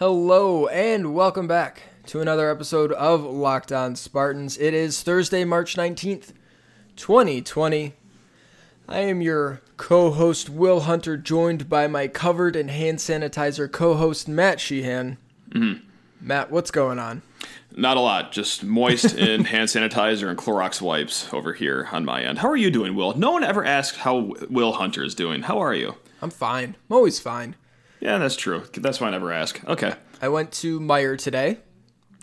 Hello and welcome back to another episode of Locked On Spartans. It is Thursday, March 19th, 2020. I am your co host, Will Hunter, joined by my covered in hand sanitizer co host, Matt Sheehan. Mm-hmm. Matt, what's going on? Not a lot, just moist and hand sanitizer and Clorox wipes over here on my end. How are you doing, Will? No one ever asked how Will Hunter is doing. How are you? I'm fine. I'm always fine. Yeah, that's true. That's why I never ask. Okay. I went to Meijer today,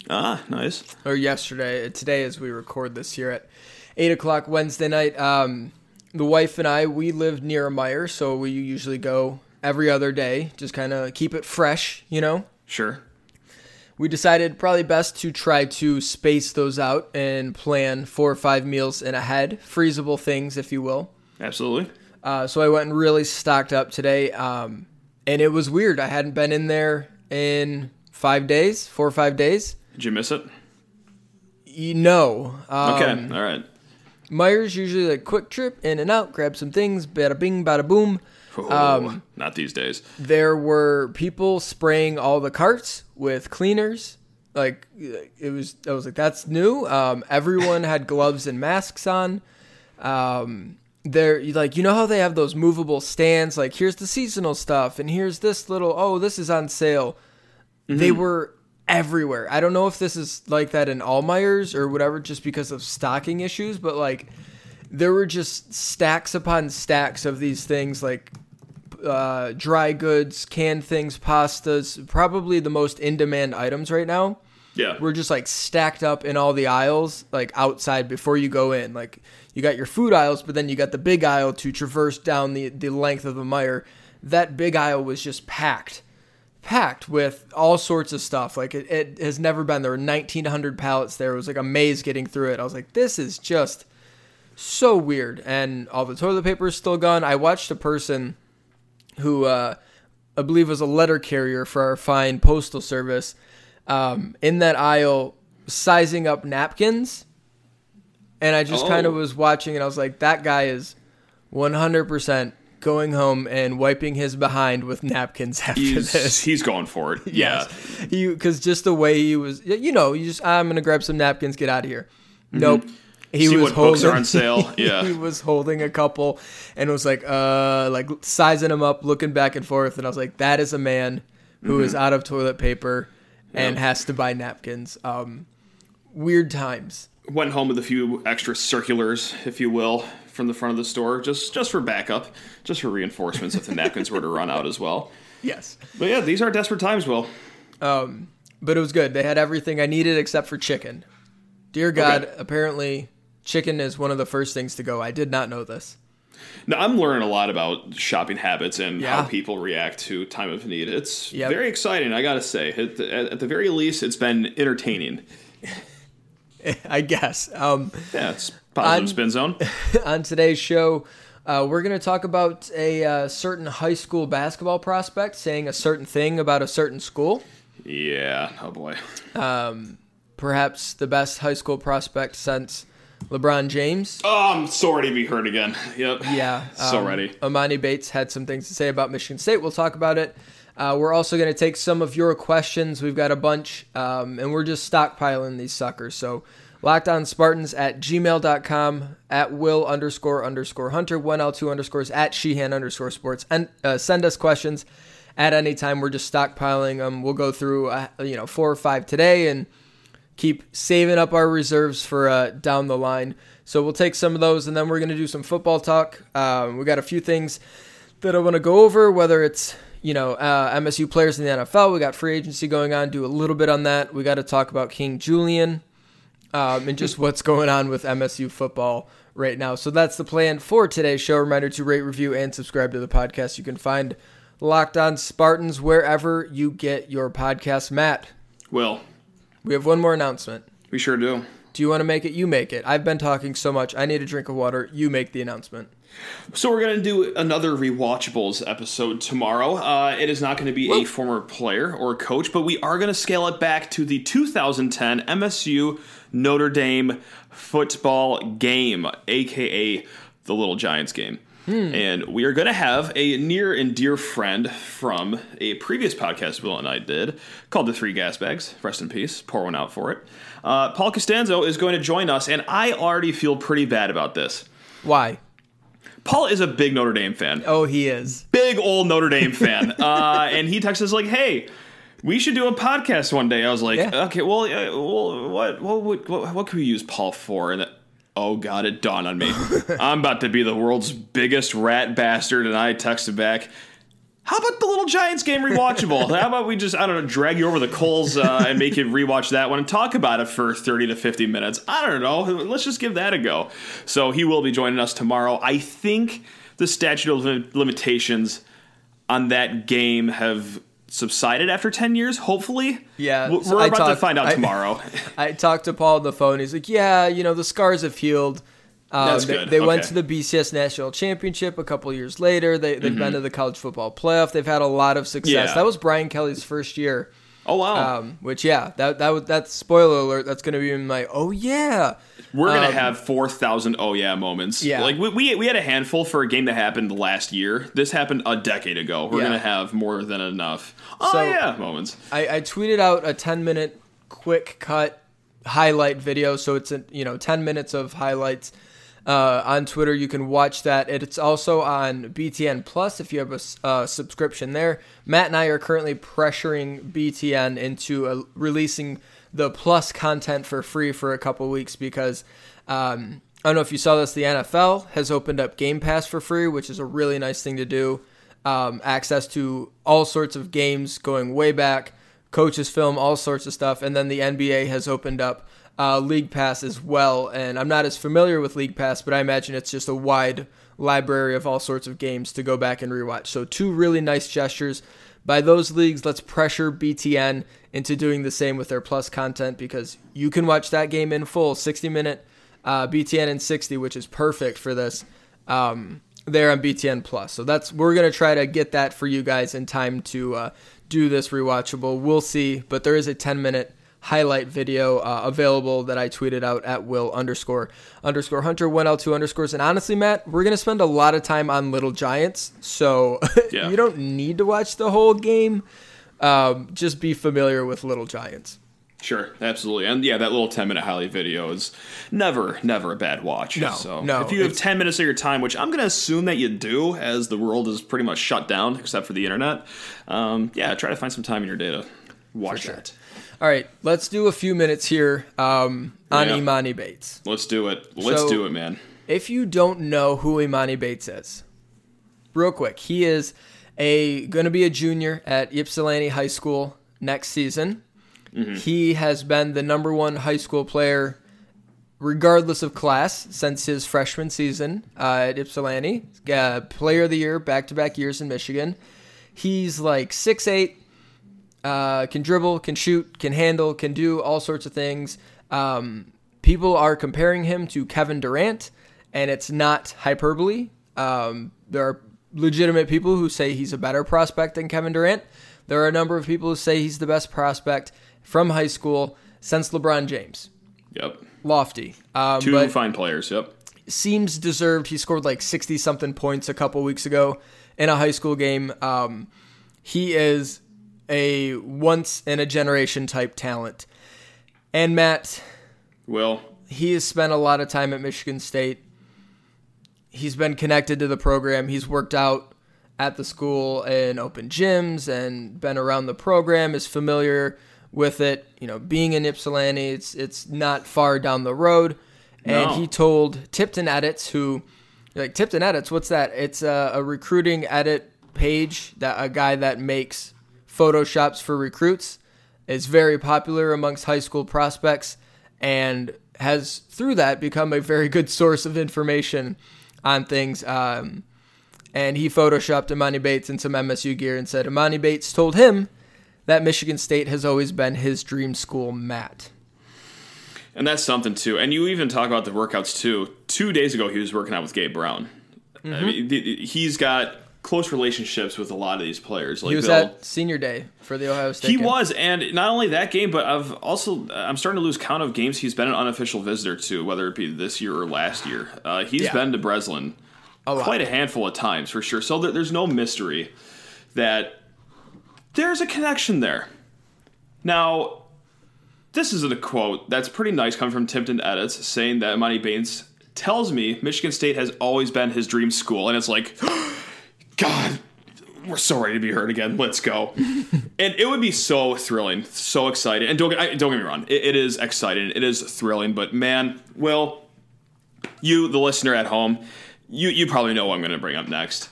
Ah, nice. or yesterday. Today, as we record this here at 8 o'clock Wednesday night. Um, the wife and I, we live near a Meijer, so we usually go every other day, just kind of keep it fresh, you know? Sure. We decided probably best to try to space those out and plan four or five meals in ahead, freezable things, if you will. Absolutely. Uh, so I went and really stocked up today, um, and it was weird. I hadn't been in there in five days, four or five days. Did you miss it? You know, um, Okay. All right. Meijer's usually like quick trip in and out, grab some things, bada bing, bada boom. Oh, um, not these days. There were people spraying all the carts with cleaners. Like it was, I was like, that's new. Um, everyone had gloves and masks on. Um, there, like you know how they have those movable stands. Like here's the seasonal stuff, and here's this little. Oh, this is on sale. They were everywhere. I don't know if this is like that in all Meijers or whatever, just because of stocking issues, but like there were just stacks upon stacks of these things, like uh, dry goods, canned things, pastas, probably the most in demand items right now. Yeah. We're just like stacked up in all the aisles, like outside before you go in. Like you got your food aisles, but then you got the big aisle to traverse down the, the length of the Meijer. That big aisle was just packed, packed with all sorts of stuff. Like it, it has never been. There were 1,900 pallets there. It was like a maze getting through it. I was like, this is just so weird. And all the toilet paper is still gone. I watched a person who uh, I believe was a letter carrier for our fine postal service um, in that aisle sizing up napkins. And I just kind of Oh. was watching and I was like, that guy is 100% going home and wiping his behind with napkins after He's, this. he's going for it. Yes. He because just the way he was, you know, you just I'm gonna grab some napkins, get out of here. Nope. He Mm-hmm. See was what books holding are on sale. Yeah. he was holding a couple and was like, uh, like sizing them up, looking back and forth, and I was like, that is a man who is out of toilet paper and has to buy napkins. Um, weird times. Went home with a few extra circulars, if you will, from the front of the store, just just for backup, just for reinforcements if the napkins were to run out as well. Yes. But yeah, these are desperate times, Will. But it was good. They had everything I needed except for chicken. Dear God, Okay. apparently chicken is one of the first things to go. I did not know this. Now, I'm learning a lot about shopping habits and Yeah. how people react to time of need. It's Yep. very exciting, I gotta say. At the, at the very least, it's been entertaining. I guess. Um, Yeah, it's positive I'm- spin zone. on today's show, uh, we're going to talk about a uh, certain high school basketball prospect saying a certain thing about a certain school. Yeah, oh boy. Perhaps the best high school prospect since LeBron James. Oh, I'm so ready to be hurt again. Yep. Yeah. So um, ready. Emoni Bates had some things to say about Michigan State. We'll talk about it. Uh, we're also going to take some of your questions. We've got a bunch, um, and we're just stockpiling these suckers. So, lockedonspartans at gmail.com, at will underscore underscore hunter, 1L2 underscores, at sheehan underscore sports. And uh, send us questions at any time. We're just stockpiling them. We'll go through, uh, you know, four or five today and keep saving up our reserves for uh, down the line. So we'll take some of those, and then we're going to do some football talk. Um, we got a few things that I want to go over, whether it's you know uh, MSU players in the NFL. We got free agency going on. Do a little bit on that. We got to talk about King Julian um, and just what's going on with MSU football right now. So that's the plan for today's show. Reminder to rate, review, and subscribe to the podcast. You can find Locked On Spartans wherever you get your podcast. Matt, Will, we have one more announcement. we sure do. Do you want to make it? You make it. I've been talking so much. I need a drink of water. You make the announcement. So we're gonna do another rewatchables episode tomorrow. Uh, it is not going to be a former player or coach, but we are going to scale it back to the 2010 MSU Notre Dame football game, aka the Little Giants game. Hmm. And we are going to have a near and dear friend from a previous podcast Will and I did called The Three Gas Bags. Rest in peace. Pour one out for it. Uh, Paul Costanzo is going to join us, and I already feel pretty bad about this. Why? Paul is a big Notre Dame fan. Oh, he is. Big old Notre Dame fan. uh, and he texts us like, hey, we should do a podcast one day. I was like, yeah. okay, well, uh, well what, what, what, what, what can we use Paul for? And oh god, it dawned on me. I'm about to be the world's biggest rat bastard, and I texted back. How about the Little Giants game rewatchable? How about we just, I don't know, drag you over the coals uh, and make you rewatch that one and talk about it for 30 to 50 minutes? I don't know. Let's just give that a go. So he will be joining us tomorrow. I think the statute of limitations on that game have subsided after 10 years hopefully yeah we're so about talked, to find out I, tomorrow i talked to paul on the phone he's like yeah you know the scars have healed um, That's they, good. they okay. went to the BCS National Championship a couple years later. They, they've mm-hmm. been to the college football playoff. They've had a lot of success. Yeah. That was Brian Kelly's first year. Oh wow! Um, which yeah, that that that's spoiler alert. That's going to be in my oh yeah. We're gonna um, have four thousand oh yeah moments. Yeah, like we, we we had a handful for a game that happened last year. This happened a decade ago. We're yeah. gonna have more than enough. Oh so yeah, moments. I, I tweeted out a ten minute quick cut highlight video. So it's a, you know ten minutes of highlights. Uh, on Twitter. You can watch that. It's also on BTN Plus if you have a uh, subscription there. Matt and I are currently pressuring BTN into uh, releasing the Plus content for free for a couple weeks because um, I don't know if you saw this. The NFL has opened up Game Pass for free, which is a really nice thing to do. Um, access to all sorts of games going way back, coaches film, all sorts of stuff, and then the NBA has opened up uh, League Pass as well. And I'm not as familiar with League Pass, but I imagine it's just a wide library of all sorts of games to go back and rewatch. So two really nice gestures by those leagues, let's pressure BTN into doing the same with their plus content because you can watch that game in full, 60 minute uh, BTN in 60, which is perfect for this. Um, there on BTN Plus. So that's we're gonna try to get that for you guys in time to uh, do this rewatchable. We'll see, but there is a 10 minute highlight video uh, available that I tweeted out at will underscore underscore hunter one L two underscores. And honestly, Matt, we're gonna spend a lot of time on Little Giants, so yeah. you don't need to watch the whole game. Um, just be familiar with Little Giants. Sure, absolutely, and yeah, that little ten minute highlight video is never, never a bad watch. No, so no, if you have ten minutes of your time, which I'm going to assume that you do, as the world is pretty much shut down except for the internet, um, yeah, try to find some time in your day to watch sure. that. All right, let's do a few minutes here um, on yeah. Emoni Bates. Let's do it. Let's so, do it, man. If you don't know who Emoni Bates is, real quick, he is a going to be a junior at Ypsilanti High School next season. Mm-hmm. He has been the number one high school player, regardless of class, since his freshman season uh, at Ypsilanti. Uh, player of the year, back to back years in Michigan. He's like six eight, uh, can dribble, can shoot, can handle, can do all sorts of things. Um, people are comparing him to Kevin Durant, and it's not hyperbole. Um, there are legitimate people who say he's a better prospect than Kevin Durant. There are a number of people who say he's the best prospect from high school since LeBron James. Yep. Lofty. Um, Two fine players. Yep. Seems deserved. He scored like 60 something points a couple weeks ago in a high school game. Um, he is a once in a generation type talent. And Matt, well, he has spent a lot of time at Michigan State. He's been connected to the program. He's worked out at the school in open gyms and been around the program, is familiar with it. You know, being in Ypsilanti, it's it's not far down the road. And no. he told Tipton Edits, who like Tipton Edits, what's that? It's a, a recruiting edit page that a guy that makes photoshops for recruits is very popular amongst high school prospects and has through that become a very good source of information on things. Um, and he photoshopped Emoni Bates in some MSU gear and said Emoni Bates told him that Michigan State has always been his dream school, Matt. And that's something too. And you even talk about the workouts too. Two days ago, he was working out with Gabe Brown. Mm-hmm. I mean, he's got close relationships with a lot of these players. Like he was Bill, at senior day for the Ohio State. He game. was, and not only that game, but I've also I'm starting to lose count of games he's been an unofficial visitor to, whether it be this year or last year. Uh, he's yeah. been to Breslin A quite a handful of times for sure. So there, there's no mystery that there's a connection there. Now, this is a quote that's pretty nice coming from Tipton Edits saying that Emoni Bates tells me Michigan State has always been his dream school. And it's like, God, we're so ready to be heard again. Let's go. and it would be so thrilling, so exciting. And don't, get- I, don't get me wrong, it, it is exciting, it is thrilling, but man, Will, you, the listener at home, you, you probably know what I'm going to bring up next.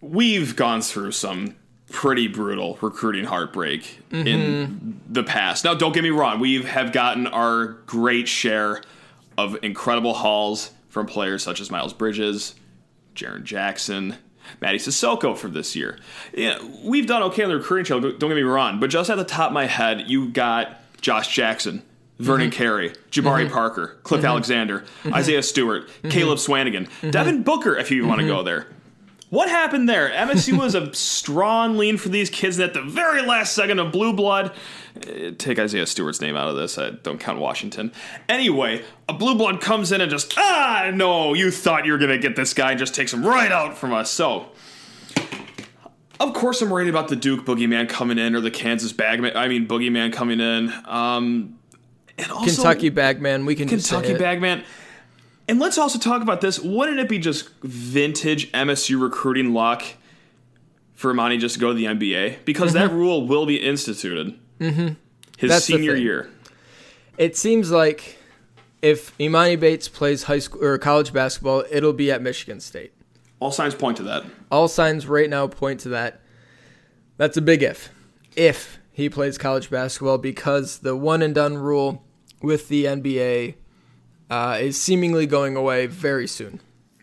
We've gone through some pretty brutal recruiting heartbreak in mm-hmm. the past. Now, don't get me wrong, we have gotten our great share of incredible hauls from players such as Miles Bridges, Jaren Jackson, Mady Sissoko for this year. Yeah, we've done okay on the recruiting trail, don't get me wrong, but just at the top of my head, you got Josh Jackson, Vernon mm-hmm. Carey, Jabari mm-hmm. Parker, Cliff mm-hmm. Alexander, Isaiah Stewart, Caleb Swanigan, Devin Booker, if you want to go there. What happened there? MSU was a strong lean for these kids, and at the very last second of blue blood, eh, take Isaiah Stewart's name out of this. I don't count Washington. Anyway, a blue blood comes in and just ah no, you thought you were gonna get this guy, and just takes him right out from us. So. Of course, I'm worried about the Duke boogeyman coming in or the Kansas bagman. I mean, boogeyman coming in. Um, and also, Kentucky Bagman. We can Kentucky. Bagman. And let's also talk about this. Wouldn't it be just vintage MSU recruiting luck for Emoni just to go to the NBA? Because that rule will be instituted mm-hmm. his Mm-hmm. That's senior year. It seems like if Emoni Bates plays high school or college basketball, it'll be at Michigan State. All signs point to that. All signs right now point to that. That's a big if. If he plays college basketball, because the one and done rule with the NBA uh, is seemingly going away very soon.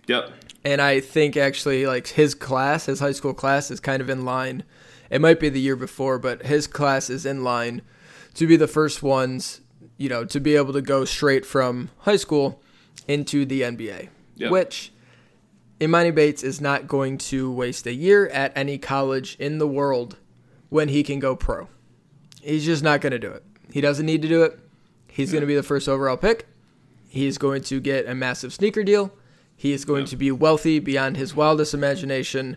Yep. And I think actually, like his class, his high school class, is kind of in line. It might be the year before, but his class is in line to be the first ones, you know, to be able to go straight from high school into the NBA. Yep. Which Emoni Bates is not going to waste a year at any college in the world when he can go pro. He's just not going to do it. He doesn't need to do it. He's going to be the first overall pick. He's going to get a massive sneaker deal. He is going to be wealthy beyond his wildest imagination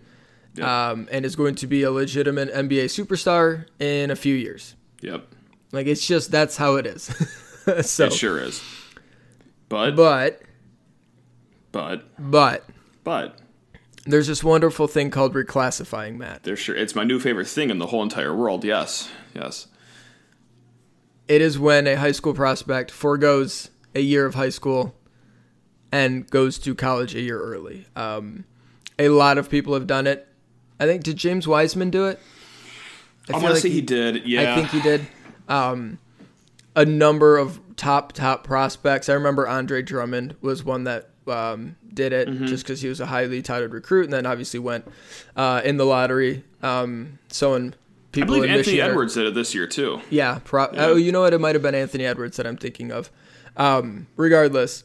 Yep. um, and is going to be a legitimate NBA superstar in a few years. Yep. Like, it's just that's how it is. so, It sure is. But, but, but, but, but, but, there's this wonderful thing called reclassifying, Matt. there's sure it's my new favorite thing in the whole entire world. Yes. Yes. It is when a high school prospect foregoes a year of high school and goes to college a year early. Um, a lot of people have done it. I think did James Wiseman do it? I I feel want to like say he, did. Yeah. I think he did. Um, a number of top top prospects. I remember Andre Drummond was one that um, did it Mm-hmm. just because he was a highly touted recruit, and then obviously went uh, in the lottery. Um, so when I people believe in Anthony Michigan are- Edwards did it this year too. yeah, pro- Yeah. Oh, you know what? It might have been Anthony Edwards that I'm thinking of. Um, regardless,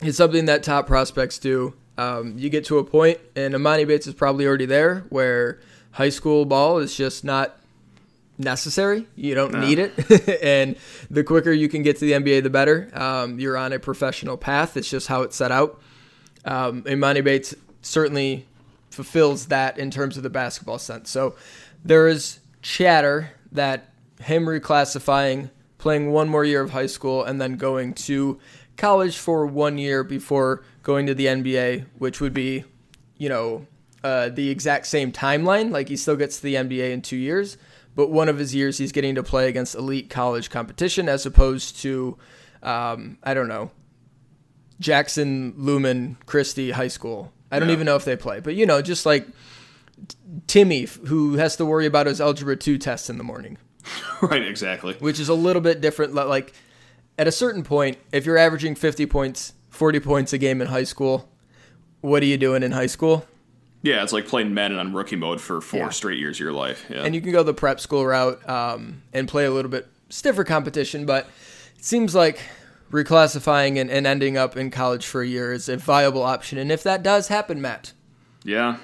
it's something that top prospects do. Um, you get to a point, and Emoni Bates is probably already there, where high school ball is just not necessary. You don't No. need it, and the quicker you can get to the NBA, the better. Um, you're on a professional path. It's just how it's set out. Um, Emoni Bates certainly fulfills that in terms of the basketball sense. So there is chatter that him reclassifying, playing one more year of high school, and then going to college for one year before going to the NBA, which would be, you know, uh, the exact same timeline. Like he still gets to the NBA in two years, but one of his years he's getting to play against elite college competition as opposed to, um, I don't know, Jackson Lumen Christi High School. I don't Yeah. even know if they play, but you know, just like Timmy, who has to worry about his algebra two tests in the morning, right. Exactly. which is a little bit different. Like at a certain point, if you're averaging 50 points, 40 points a game in high school, what are you doing in high school? Yeah, it's like playing Madden on rookie mode for four Yeah. straight years of your life. Yeah. and you can go the prep school route um, and play a little bit stiffer competition. But it seems like reclassifying and, and ending up in college for a year is a viable option. And if that does happen, Matt, yeah.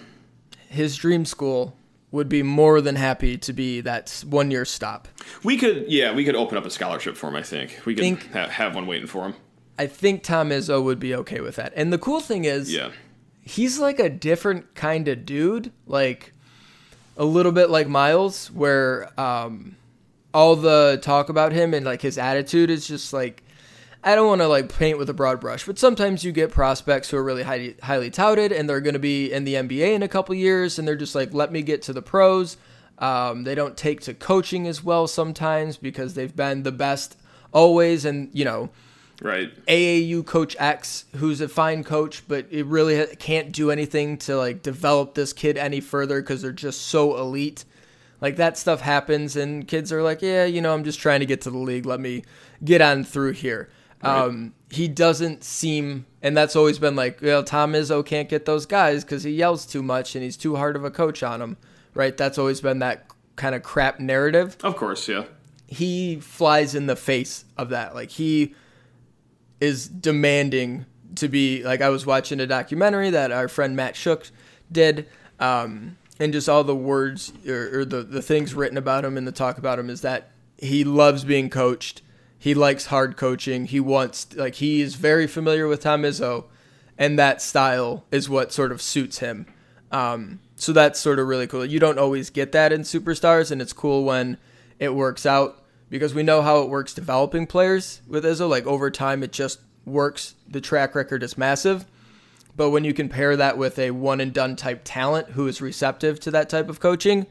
his dream school would be more than happy to be that one year stop. We could, yeah, we could open up a scholarship for him. I think we could Think- ha- have one waiting for him. I think Tom Izzo would be okay with that. And the cool thing is, Yeah, he's like a different kind of dude, like a little bit like Miles, where um, all the talk about him and like his attitude is just like I don't want to like paint with a broad brush, but sometimes you get prospects who are really highly highly touted and they're going to be in the NBA in a couple years and they're just like let me get to the pros. Um, they don't take to coaching as well sometimes because they've been the best always and you know right. AAU coach X who's a fine coach but it really can't do anything to like develop this kid any further because they're just so elite. Like that stuff happens and kids are like yeah you know I'm just trying to get to the league. Let me get on through here Right. Um, he doesn't seem, and that's always been like, well, Tom Izzo can't get those guys because he yells too much and he's too hard of a coach on them, right? That's always been that kind of crap narrative. Of course, yeah. He flies in the face of that. Like he is demanding to be like I was watching a documentary that our friend Matt Shook did, um, and just all the words or, or the the things written about him and the talk about him is that he loves being coached he likes hard coaching. He wants like he is very familiar with Tom Izzo, and that style is what sort of suits him. Um, so that's sort of really cool. You don't always get that in superstars, and it's cool when it works out because we know how it works developing players with Izzo. Like over time, it just works. The track record is massive. But when you compare that with a one and done type talent who is receptive to that type of coaching,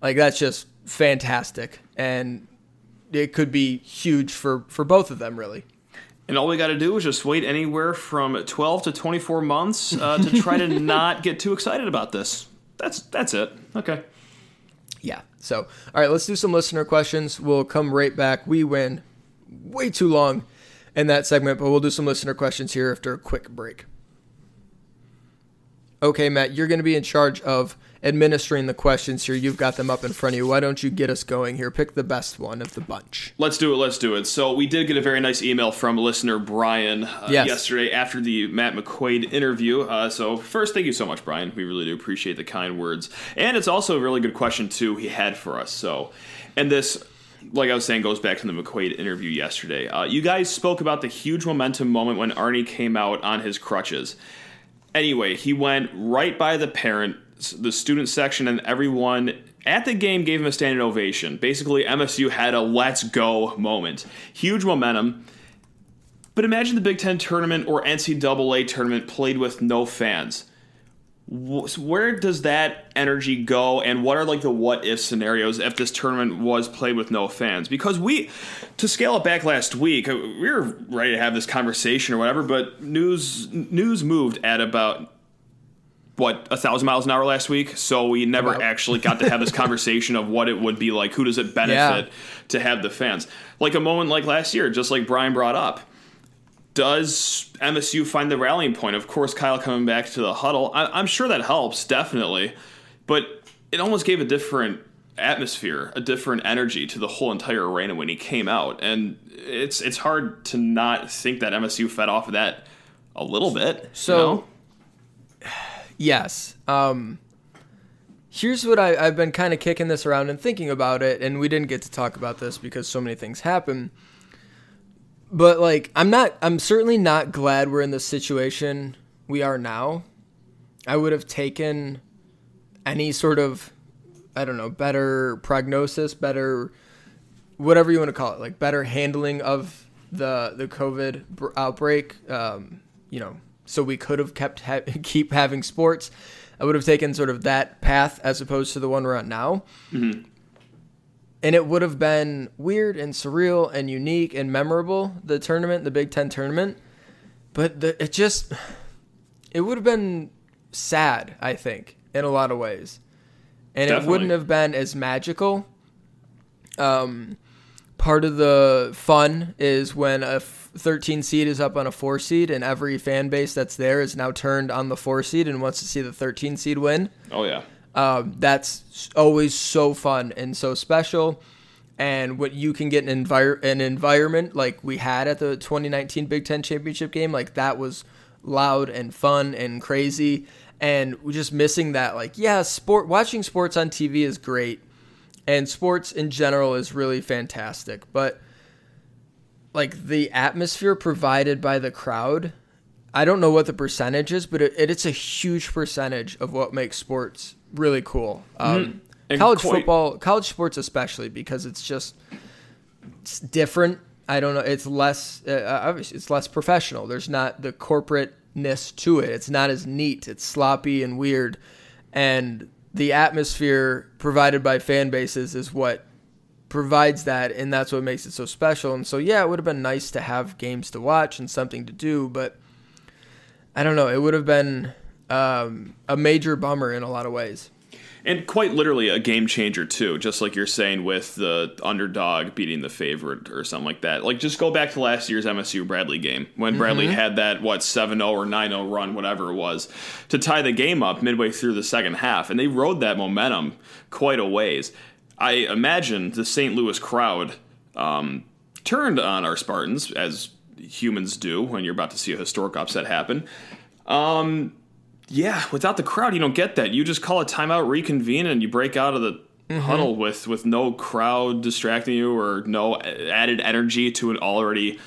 like that's just fantastic. And it could be huge for for both of them, really. And all we got to do is just wait anywhere from 12 to 24 months uh, to try to not get too excited about this. That's that's it. Okay. Yeah. So, all right, let's do some listener questions. We'll come right back. We win way too long in that segment, but we'll do some listener questions here after a quick break. Okay, Matt, you're going to be in charge of administering the questions here. You've got them up in front of you. Why don't you get us going here? Pick the best one of the bunch. Let's do it. Let's do it. So we did get a very nice email from listener Brian uh, yes. yesterday after the Matt McQuaid interview. Uh, so first, thank you so much, Brian. We really do appreciate the kind words, and it's also a really good question too he had for us. So, and this like I was saying, goes back to the McQuaid interview yesterday. Uh, you guys spoke about the huge momentum moment when Arnie came out on his crutches. Anyway, he went right by the parent the student section and everyone at the game gave him a standing ovation. Basically, MSU had a let's go moment. Huge momentum. But imagine the Big Ten tournament or NCAA tournament played with no fans. Where does that energy go, and what are like the what if scenarios if this tournament was played with no fans? Because we, to scale it back last week, uh, we were ready to have this conversation or whatever, but news news moved at about what a thousand miles an hour last week, so we never wow. actually got to have this conversation of what it would be like. Who does it benefit yeah. to have the fans? Like a moment like last year, just like Brian brought up. Does MSU find the rallying point? Of course, Kyle coming back to the huddle. I, am sure that helps definitely, but it almost gave a different atmosphere, a different energy to the whole entire arena when he came out, and it's it's hard to not think that MSU fed off of that a little bit. So. You know? Yes. Um, here's what I, I've been kind of kicking this around and thinking about it, and we didn't get to talk about this because so many things happen. But like, I'm not. I'm certainly not glad we're in the situation we are now. I would have taken any sort of, I don't know, better prognosis, better, whatever you want to call it, like better handling of the the COVID outbreak. Um, you know, so we could have kept ha- keep having sports. I would have taken sort of that path as opposed to the one we're on now. Mm-hmm. And it would have been weird and surreal and unique and memorable, the tournament, the Big Ten tournament. But the, it just, it would have been sad, I think, in a lot of ways. And Definitely. it wouldn't have been as magical. Um, part of the fun is when a 13 seed is up on a 4 seed and every fan base that's there is now turned on the 4 seed and wants to see the 13 seed win. Oh yeah. Um, that's always so fun and so special. And what you can get an, envir- an environment like we had at the 2019 Big Ten championship game, like that was loud and fun and crazy. And we're just missing that. Like, yeah, sport watching sports on TV is great, and sports in general is really fantastic. But like the atmosphere provided by the crowd I don't know what the percentage is, but it, it's a huge percentage of what makes sports really cool. Um, mm-hmm. College quite- football, college sports especially, because it's just it's different. I don't know. It's less uh, obviously it's less professional. There's not the corporateness to it. It's not as neat. It's sloppy and weird, and the atmosphere provided by fan bases is what provides that, and that's what makes it so special. And so, yeah, it would have been nice to have games to watch and something to do, but I don't know. It would have been um, a major bummer in a lot of ways and quite literally a game changer too just like you're saying with the underdog beating the favorite or something like that like just go back to last year's msu bradley game when mm-hmm. bradley had that what 7-0 or 9-0 run whatever it was to tie the game up midway through the second half and they rode that momentum quite a ways i imagine the st louis crowd um, turned on our spartans as humans do when you're about to see a historic upset happen um, yeah, without the crowd, you don't get that. You just call a timeout, reconvene, and you break out of the mm-hmm. huddle with with no crowd distracting you or no added energy to an already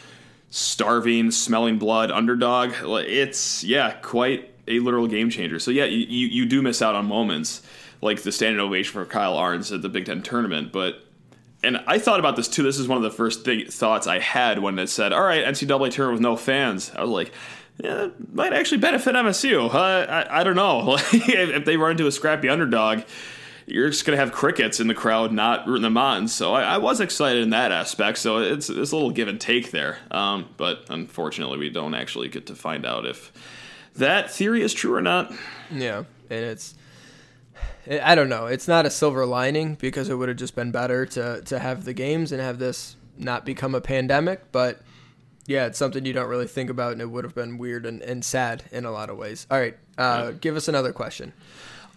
starving, smelling blood underdog. It's yeah, quite a literal game changer. So yeah, you you do miss out on moments like the standing ovation for Kyle Ahrens at the Big Ten tournament, but. And I thought about this too. This is one of the first th- thoughts I had when it said, "All right, NCAA tournament with no fans." I was like, yeah, might actually benefit MSU. Uh, I, I don't know. if they run into a scrappy underdog, you're just going to have crickets in the crowd not rooting them on. So I, I, was excited in that aspect. So it's, it's a little give and take there. Um, but unfortunately, we don't actually get to find out if that theory is true or not. Yeah, and it's. I don't know. It's not a silver lining because it would have just been better to to have the games and have this not become a pandemic. But yeah, it's something you don't really think about, and it would have been weird and, and sad in a lot of ways. All right, uh, give us another question.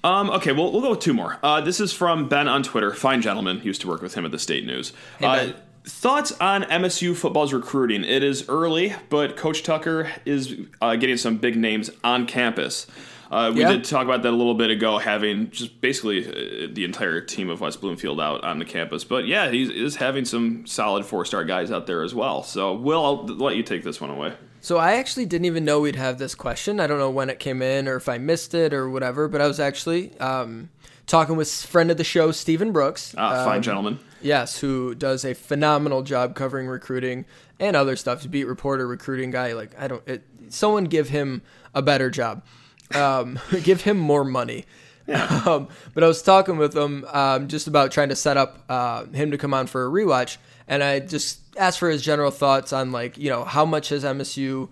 Um, okay, well, we'll go with two more. Uh, this is from Ben on Twitter. Fine gentleman. Used to work with him at the State News. Hey, uh, thoughts on MSU football's recruiting? It is early, but Coach Tucker is uh, getting some big names on campus. Uh, we yeah. did talk about that a little bit ago, having just basically uh, the entire team of West Bloomfield out on the campus. But yeah, he is having some solid four star guys out there as well. So, Will, I'll let you take this one away. So I actually didn't even know we'd have this question. I don't know when it came in or if I missed it or whatever, but I was actually um, talking with friend of the show, Stephen Brooks. Ah, um, fine gentleman. Yes, who does a phenomenal job covering recruiting and other stuff. He's beat reporter, recruiting guy. Like I don't, it, someone give him a better job. Um, give him more money. Yeah. Um, but I was talking with him um, just about trying to set up uh, him to come on for a rewatch, and I just asked for his general thoughts on like you know how much has MSU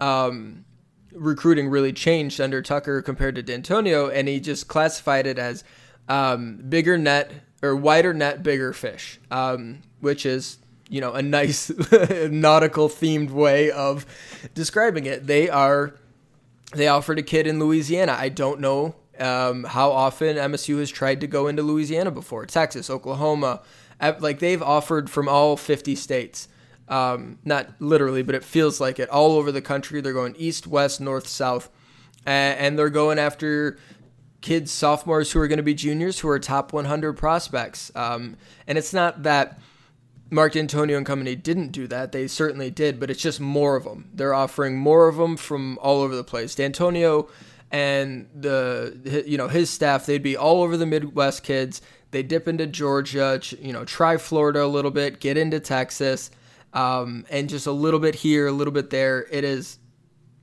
um, recruiting really changed under Tucker compared to Dantonio, and he just classified it as um, bigger net or wider net, bigger fish, um, which is you know a nice nautical themed way of describing it. They are they offered a kid in Louisiana. I don't know um, how often MSU has tried to go into Louisiana before. Texas, Oklahoma, like they've offered from all 50 states. Um, not literally, but it feels like it. All over the country, they're going east, west, north, south, and they're going after kids, sophomores who are going to be juniors, who are top 100 prospects. Um, and it's not that Mark Dantonio and company didn't do that. They certainly did, but it's just more of them. They're offering more of them from all over the place. Dantonio and the you know his staff, they'd be all over the Midwest kids. They dip into Georgia, you know, try Florida a little bit, get into Texas, um, and just a little bit here, a little bit there. It is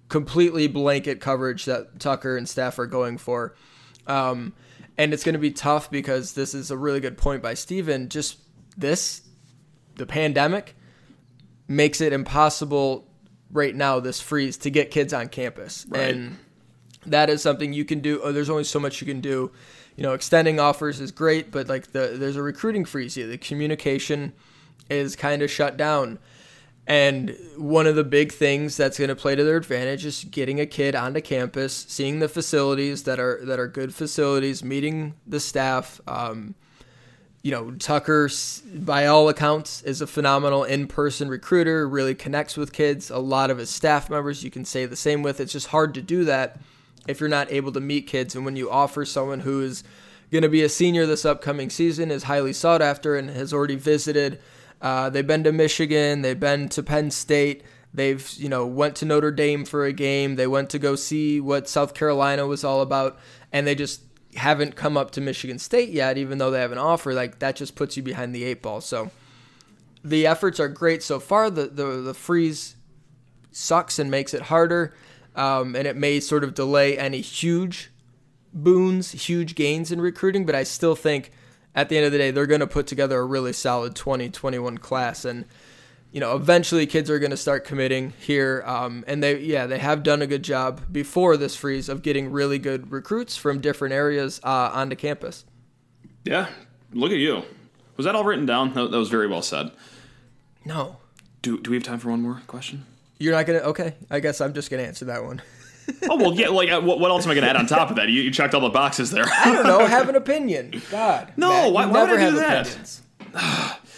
completely blanket coverage that Tucker and staff are going for. Um, and it's going to be tough because this is a really good point by Steven. Just this the pandemic makes it impossible right now this freeze to get kids on campus. Right. and that is something you can do. Oh, there's only so much you can do. You know extending offers is great but like the there's a recruiting freeze. Here the communication is kind of shut down. And one of the big things that's going to play to their advantage is getting a kid onto campus seeing the facilities that are that are good facilities meeting the staff um, you know, Tucker, by all accounts, is a phenomenal in person recruiter, really connects with kids. A lot of his staff members you can say the same with. It's just hard to do that if you're not able to meet kids. And when you offer someone who is going to be a senior this upcoming season, is highly sought after, and has already visited, uh, they've been to Michigan, they've been to Penn State. They've, you know, went to Notre Dame for a game. They went to go see what South Carolina was all about, and they just haven't come up to Michigan State yet, even though they have an offer. Like that just puts you behind the eight ball. So the efforts are great so far. The the the freeze sucks and makes it harder, um, and it may sort of delay any huge boons, huge gains in recruiting. But I still think at the end of the day, they're going to put together a really solid 2021 class and you know, eventually kids are going to start committing here. Um, and they, yeah, they have done a good job before this freeze of getting really good recruits from different areas uh, onto campus. Yeah, look at you. Was that all written down? That, that was very well said. No. Do, do we have time for one more question? You're not going to, okay. I guess I'm just going to answer that one. oh, well, yeah, like, uh, what, what else am I going to add on top of that? You, you checked all the boxes there. I don't know. Have an opinion. God. No, Matt, why, why would I do that?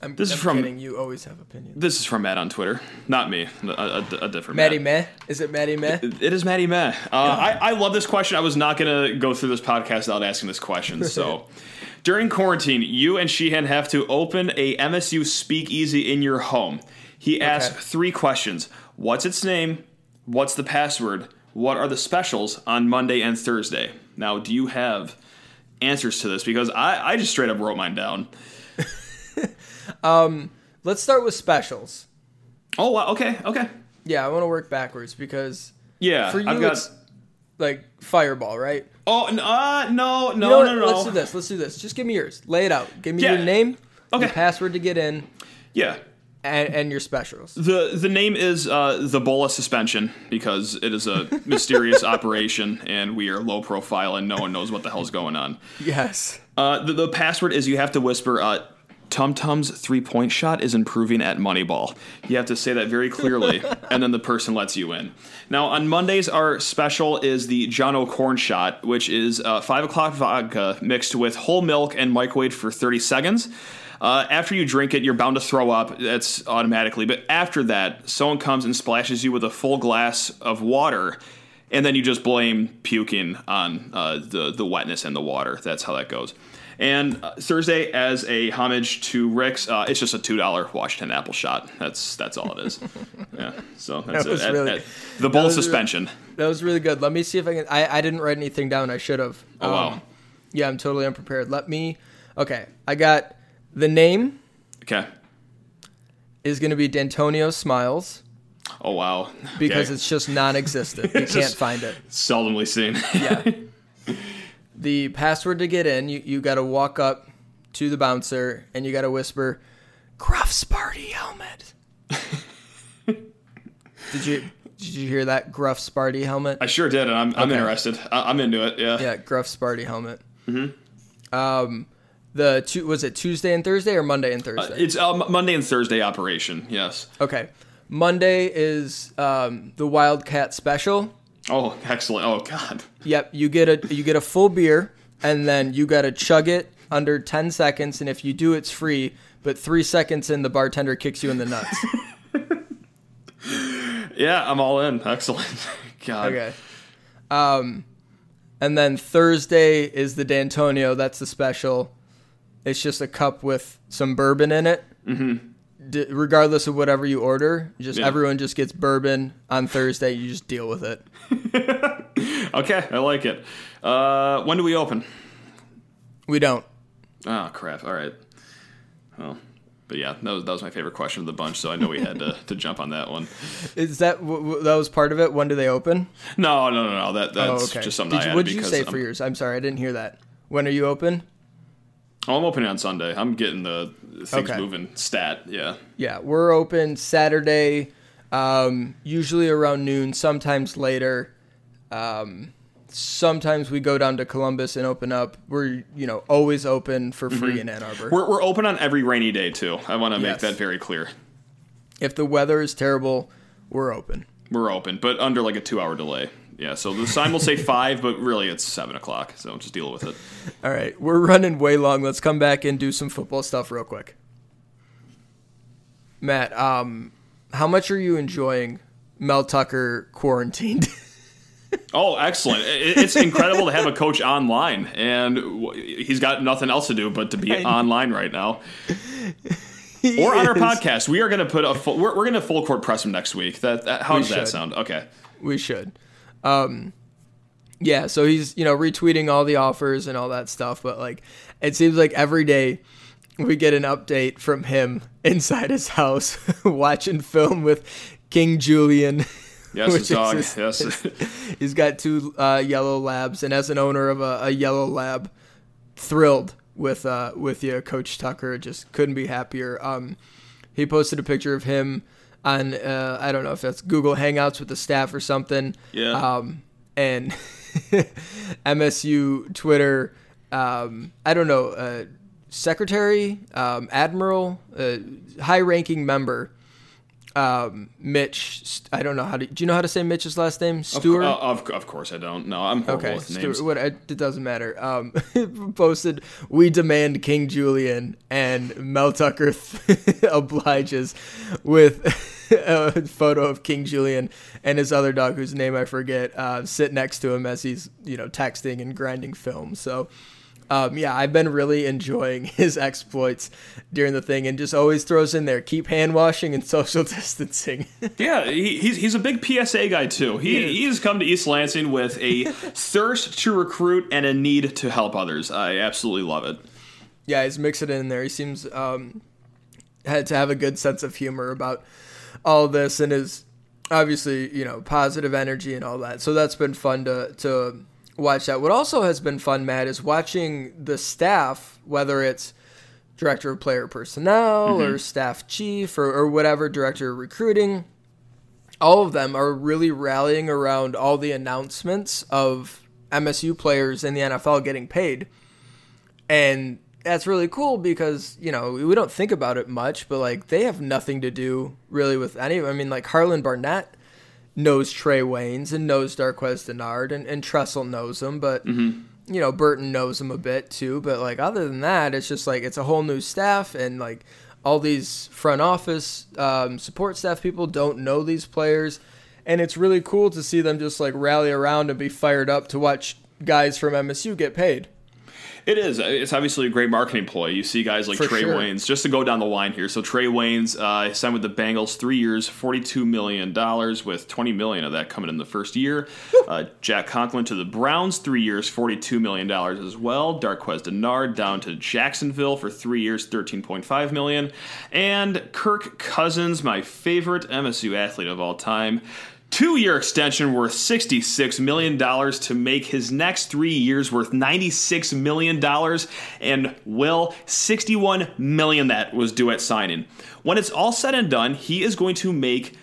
I'm, this I'm is from kidding. You always have opinions. This is from Matt on Twitter, not me. A, a, a different Maddie Matt. Meh. Is it Maddie Meh? It, it is Maddie Meh. Uh, yeah. I, I love this question. I was not gonna go through this podcast without asking this question. So, during quarantine, you and Sheehan have to open a MSU speakeasy in your home. He asked okay. three questions: What's its name? What's the password? What are the specials on Monday and Thursday? Now, do you have answers to this? Because I, I just straight up wrote mine down. Um, let's start with specials. Oh, wow. okay, okay. Yeah, I want to work backwards because yeah, for you I've got it's like Fireball, right? Oh, uh, no, no, you know no, no. Let's do this. Let's do this. Just give me yours. Lay it out. Give me Yeah. your name, Okay. your password to get in, Yeah. and, and your specials. The the name is uh, the Bola suspension because it is a mysterious operation and we are low profile and no one knows what the hell's going on. Yes. Uh, the, the password is you have to whisper uh, Tum Tum's three point shot is improving at Moneyball. You have to say that very clearly, and then the person lets you in. Now, on Mondays, our special is the John O'Corn shot, which is uh, 5 o'clock vodka mixed with whole milk and microwaved for 30 seconds. Uh, after you drink it, you're bound to throw up. That's automatically. But after that, someone comes and splashes you with a full glass of water, and then you just blame puking on uh, the the wetness and the water. That's how that goes. And uh, Thursday, as a homage to Rick's, uh, it's just a two dollar Washington apple shot. That's that's all it is. yeah. So that's That was it. At- really- at- the bowl was suspension. That was really good. Let me see if I can. I, I didn't write anything down. I should have. Oh, wow. Yeah, I'm totally unprepared. Let me. Okay, I got the name Okay. is going to be Dantonio Smiles Oh wow. because Okay. it's just non-existent. You can't find it. seldomly seen. Yeah. the password to get in, you, you got to walk up to the bouncer and you got to whisper, "Gruff Sparty helmet." did you did you hear that Gruff Sparty helmet? I sure did, and I'm, I'm interested. I, I'm into it. Yeah. Yeah, Gruff Sparty helmet. Mm-hmm. Um, the two was it Tuesday and Thursday or Monday and Thursday? It's uh, Monday and Thursday operation. Yes. okay, Monday is um, the Wildcat special. Oh, excellent. Oh God. Yep, you get a you get a full beer, and then you got to chug it under ten seconds, and if you do, it's free. But three seconds in, the bartender kicks you in the nuts. Yeah, I'm all in. Excellent. God. okay. Um, and then Thursday is the Dantonio. That's the special. It's just a cup with some bourbon in it. Mm-hmm. D- regardless of whatever you order, just Yeah. everyone just gets bourbon on Thursday. You just deal with it. Okay, I like it. Uh, when do we open? We don't. Oh crap! All right. Well, but yeah, that was that was my favorite question of the bunch, so I know we had to, to jump on that one. Is that w- w- that was part of it? When do they open? No, no, no, no. That that's just something Did I you, what did you say I'm, for yours? I'm sorry, I didn't hear that. When are you open? Oh, I'm opening on Sunday. I'm getting the things Okay. moving stat. Yeah. Yeah, we're open Saturday, um, usually around noon, sometimes later. Um, sometimes we go down to Columbus and open up. We're you know always open for free in Ann Arbor. Mm-hmm. We're we're open on every rainy day too. I want to make Yes. that very clear. if the weather is terrible, we're open. We're open, but under like a two hour delay. Yeah, so the sign will say five, but really it's seven o'clock. So just deal with it. All right, we're running way long. Let's come back and do some football stuff real quick. Matt, um, how much are you enjoying Mel Tucker quarantined? Oh, excellent! It's incredible to have a coach online, and he's got nothing else to do but to be online right now. or on our podcast. We are going to put a full, we're, we're going to full court press him next week. That, that how we does should. that sound? Okay, we should. Um, yeah, so he's you know retweeting all the offers and all that stuff, but like it seems like every day we get an update from him inside his house watching film with King Julian. Yes, his dog. His, yes, his, he's got two uh, yellow labs, and as an owner of a, a yellow lab, thrilled with uh, with you, Coach Tucker. Just couldn't be happier. Um, he posted a picture of him on uh, I don't know if that's Google Hangouts with the staff or something. Yeah. Um, and MSU Twitter. Um, I don't know. Uh, secretary, um, admiral, uh, high-ranking member um, Mitch. I don't know how to. Do you know how to say Mitch's last name? Stewart. Of, of, of course I don't. No, I'm horrible okay, with Stewart, names. What, it doesn't matter. Um, posted, "We demand King Julian," and Mel Tucker obliges with a photo of King Julian and his other dog, whose name I forget, uh, sit next to him as he's you know texting and grinding film. So um, yeah, I've been really enjoying his exploits during the thing, and just always throws in there keep hand washing and social distancing. yeah, he, he's he's a big PSA guy too. He he he's come to East Lansing with a thirst to recruit and a need to help others. I absolutely love it. Yeah, he's mixing it in there. He seems um, had to have a good sense of humor about all this, and is obviously you know positive energy and all that. So that's been fun to to watch that. What also has been fun, Matt, is watching the staff, whether it's director of player personnel mm-hmm. or staff chief or, or whatever, director of recruiting. All of them are really rallying around all the announcements of MSU players in the NFL getting paid. And that's really cool because, you know, we don't think about it much, but like they have nothing to do really with any I mean, like Harlon Barnett knows Trae Waynes and knows Darqueze Dennard, and, and Tressel knows him, but mm-hmm. you know Burton knows him a bit too. But like other than that, it's just like it's a whole new staff, and like all these front office um, support staff people don't know these players, and it's really cool to see them just like rally around and be fired up to watch guys from MSU get paid. It is. It's obviously a great marketing ploy. You see guys like For Trae sure. Waynes. Just to go down the line here, so Trae Waynes uh, signed with the Bengals, three years, forty-two million dollars, with twenty million of that coming in the first year. Uh, Jack Conklin to the Browns, three years, forty-two million dollars as well. Darqueze Dennard down to Jacksonville for three years, thirteen point five million, and Kirk Cousins, my favorite MSU athlete of all time two year extension worth $66 million to make his next three years worth $96 million. And Will, 61 million that was due at signing. When it's all said and done, he is going to make,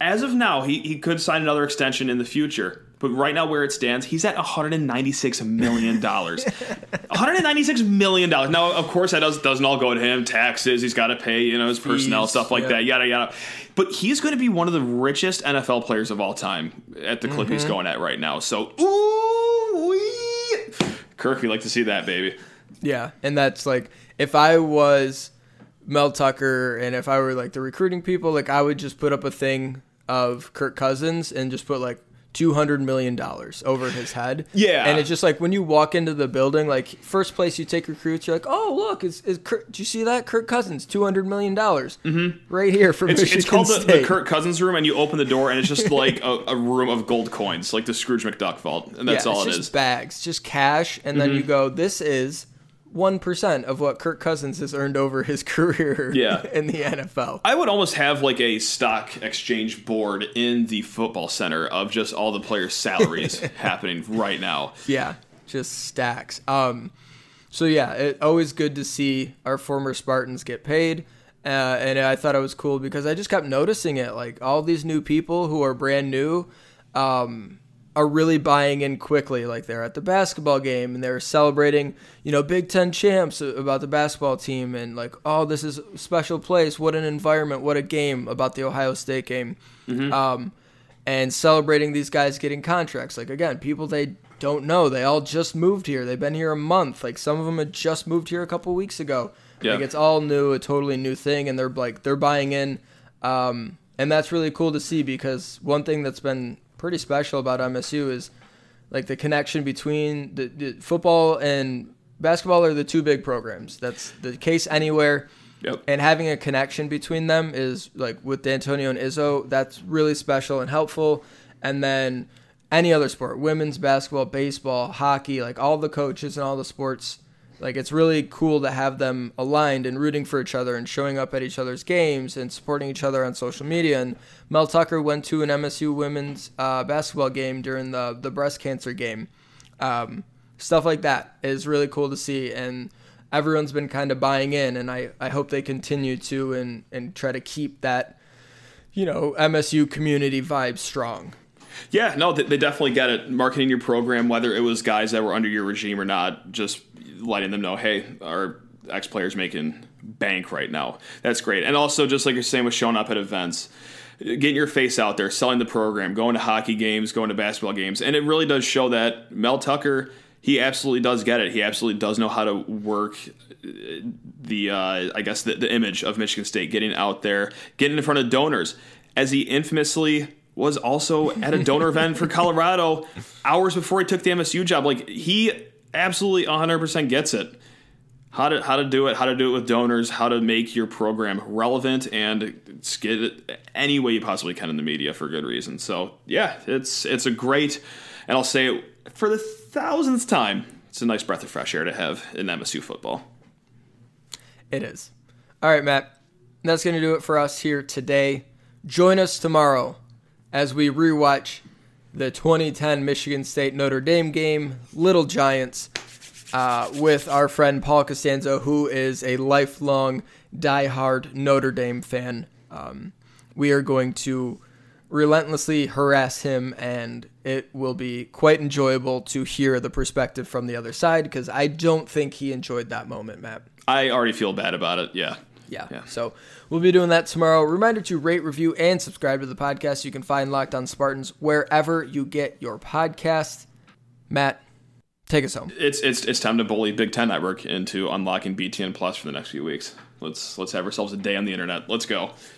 as of now, he, he could sign another extension in the future. But right now, where it stands, he's at 196 million dollars. 196 million dollars. Now, of course, that does, doesn't all go to him. Taxes, he's got to pay, you know, his personnel Fees, stuff like that. Yada yada. But he's going to be one of the richest NFL players of all time at the clip mm-hmm. he's going at right now. So, ooh, wee. Kirk, we like to see that, baby. Yeah, and that's like if I was Mel Tucker and if I were like the recruiting people, like I would just put up a thing of Kirk Cousins and just put like two hundred million dollars over his head. Yeah, and it's just like when you walk into the building, like first place you take recruits, you're like, oh look, is is Kirk, do you see that Kirk Cousins, two hundred million dollars, mm-hmm. right here from it's, Michigan It's called the, the, Kirk Cousins room, and you open the door, and it's just like a, a, room of gold coins, like the Scrooge McDuck vault, and that's yeah, all it is. Bags, just cash, and mm-hmm. then you go, this is 1% of what Kirk Cousins has earned over his career yeah. in the NFL. I would almost have like a stock exchange board in the football center of just all the players' salaries happening right now. Yeah, just stacks. Um, so yeah, it always good to see our former Spartans get paid. Uh, and I thought it was cool because I just kept noticing it. Like all these new people who are brand new, um, are really buying in quickly. Like they're at the basketball game and they're celebrating, you know, Big Ten champs about the basketball team and like, oh, this is a special place. What an environment. What a game about the Ohio State game. Mm-hmm. Um, and celebrating these guys getting contracts. Like again, people they don't know. They all just moved here. They've been here a month. Like some of them had just moved here a couple weeks ago. Yeah. Like it's all new, a totally new thing, and they're like they're buying in. Um, and that's really cool to see because one thing that's been pretty special about MSU is like the connection between the, the football and basketball are the two big programs. That's the case anywhere. Yep. And having a connection between them is like with Dantonio and Izzo, that's really special and helpful. And then any other sport, women's basketball, baseball, hockey, like all the coaches and all the sports, like it's really cool to have them aligned and rooting for each other and showing up at each other's games and supporting each other on social media. And Mel Tucker went to an MSU women's uh, basketball game during the the breast cancer game. Um, stuff like that is really cool to see and everyone's been kind of buying in and I, I hope they continue to and, and try to keep that you know MSU community vibe strong. Yeah, no, they, definitely get it. Marketing your program, whether it was guys that were under your regime or not, just letting them know, hey, our ex players making bank right now. That's great. And also, just like you're saying, with showing up at events, getting your face out there, selling the program, going to hockey games, going to basketball games, and it really does show that Mel Tucker. He absolutely does get it. He absolutely does know how to work the, uh, I guess, the, the image of Michigan State, getting out there, getting in front of donors. As he infamously was also at a donor event for Colorado hours before he took the MSU job. Like he absolutely 100% gets it. How to how to do it, how to do it with donors, how to make your program relevant and get it any way you possibly can in the media for good reason. So yeah, it's it's a great, and I'll say it for the thousandth time, it's a nice breath of fresh air to have in MSU football. It is. All right, Matt. That's going to do it for us here today. Join us tomorrow as we rewatch the 2010 Michigan State Notre Dame game, Little Giants, uh, with our friend Paul Costanzo, who is a lifelong die-hard Notre Dame fan. Um, we are going to relentlessly harass him, and it will be quite enjoyable to hear the perspective from the other side because I don't think he enjoyed that moment, Matt. I already feel bad about it. Yeah. Yeah. yeah. So we'll be doing that tomorrow. Reminder to rate, review, and subscribe to the podcast. You can find Locked On Spartans wherever you get your podcast. Matt, take us home. It's it's it's time to bully Big Ten Network into unlocking BTN Plus for the next few weeks. Let's let's have ourselves a day on the internet. Let's go.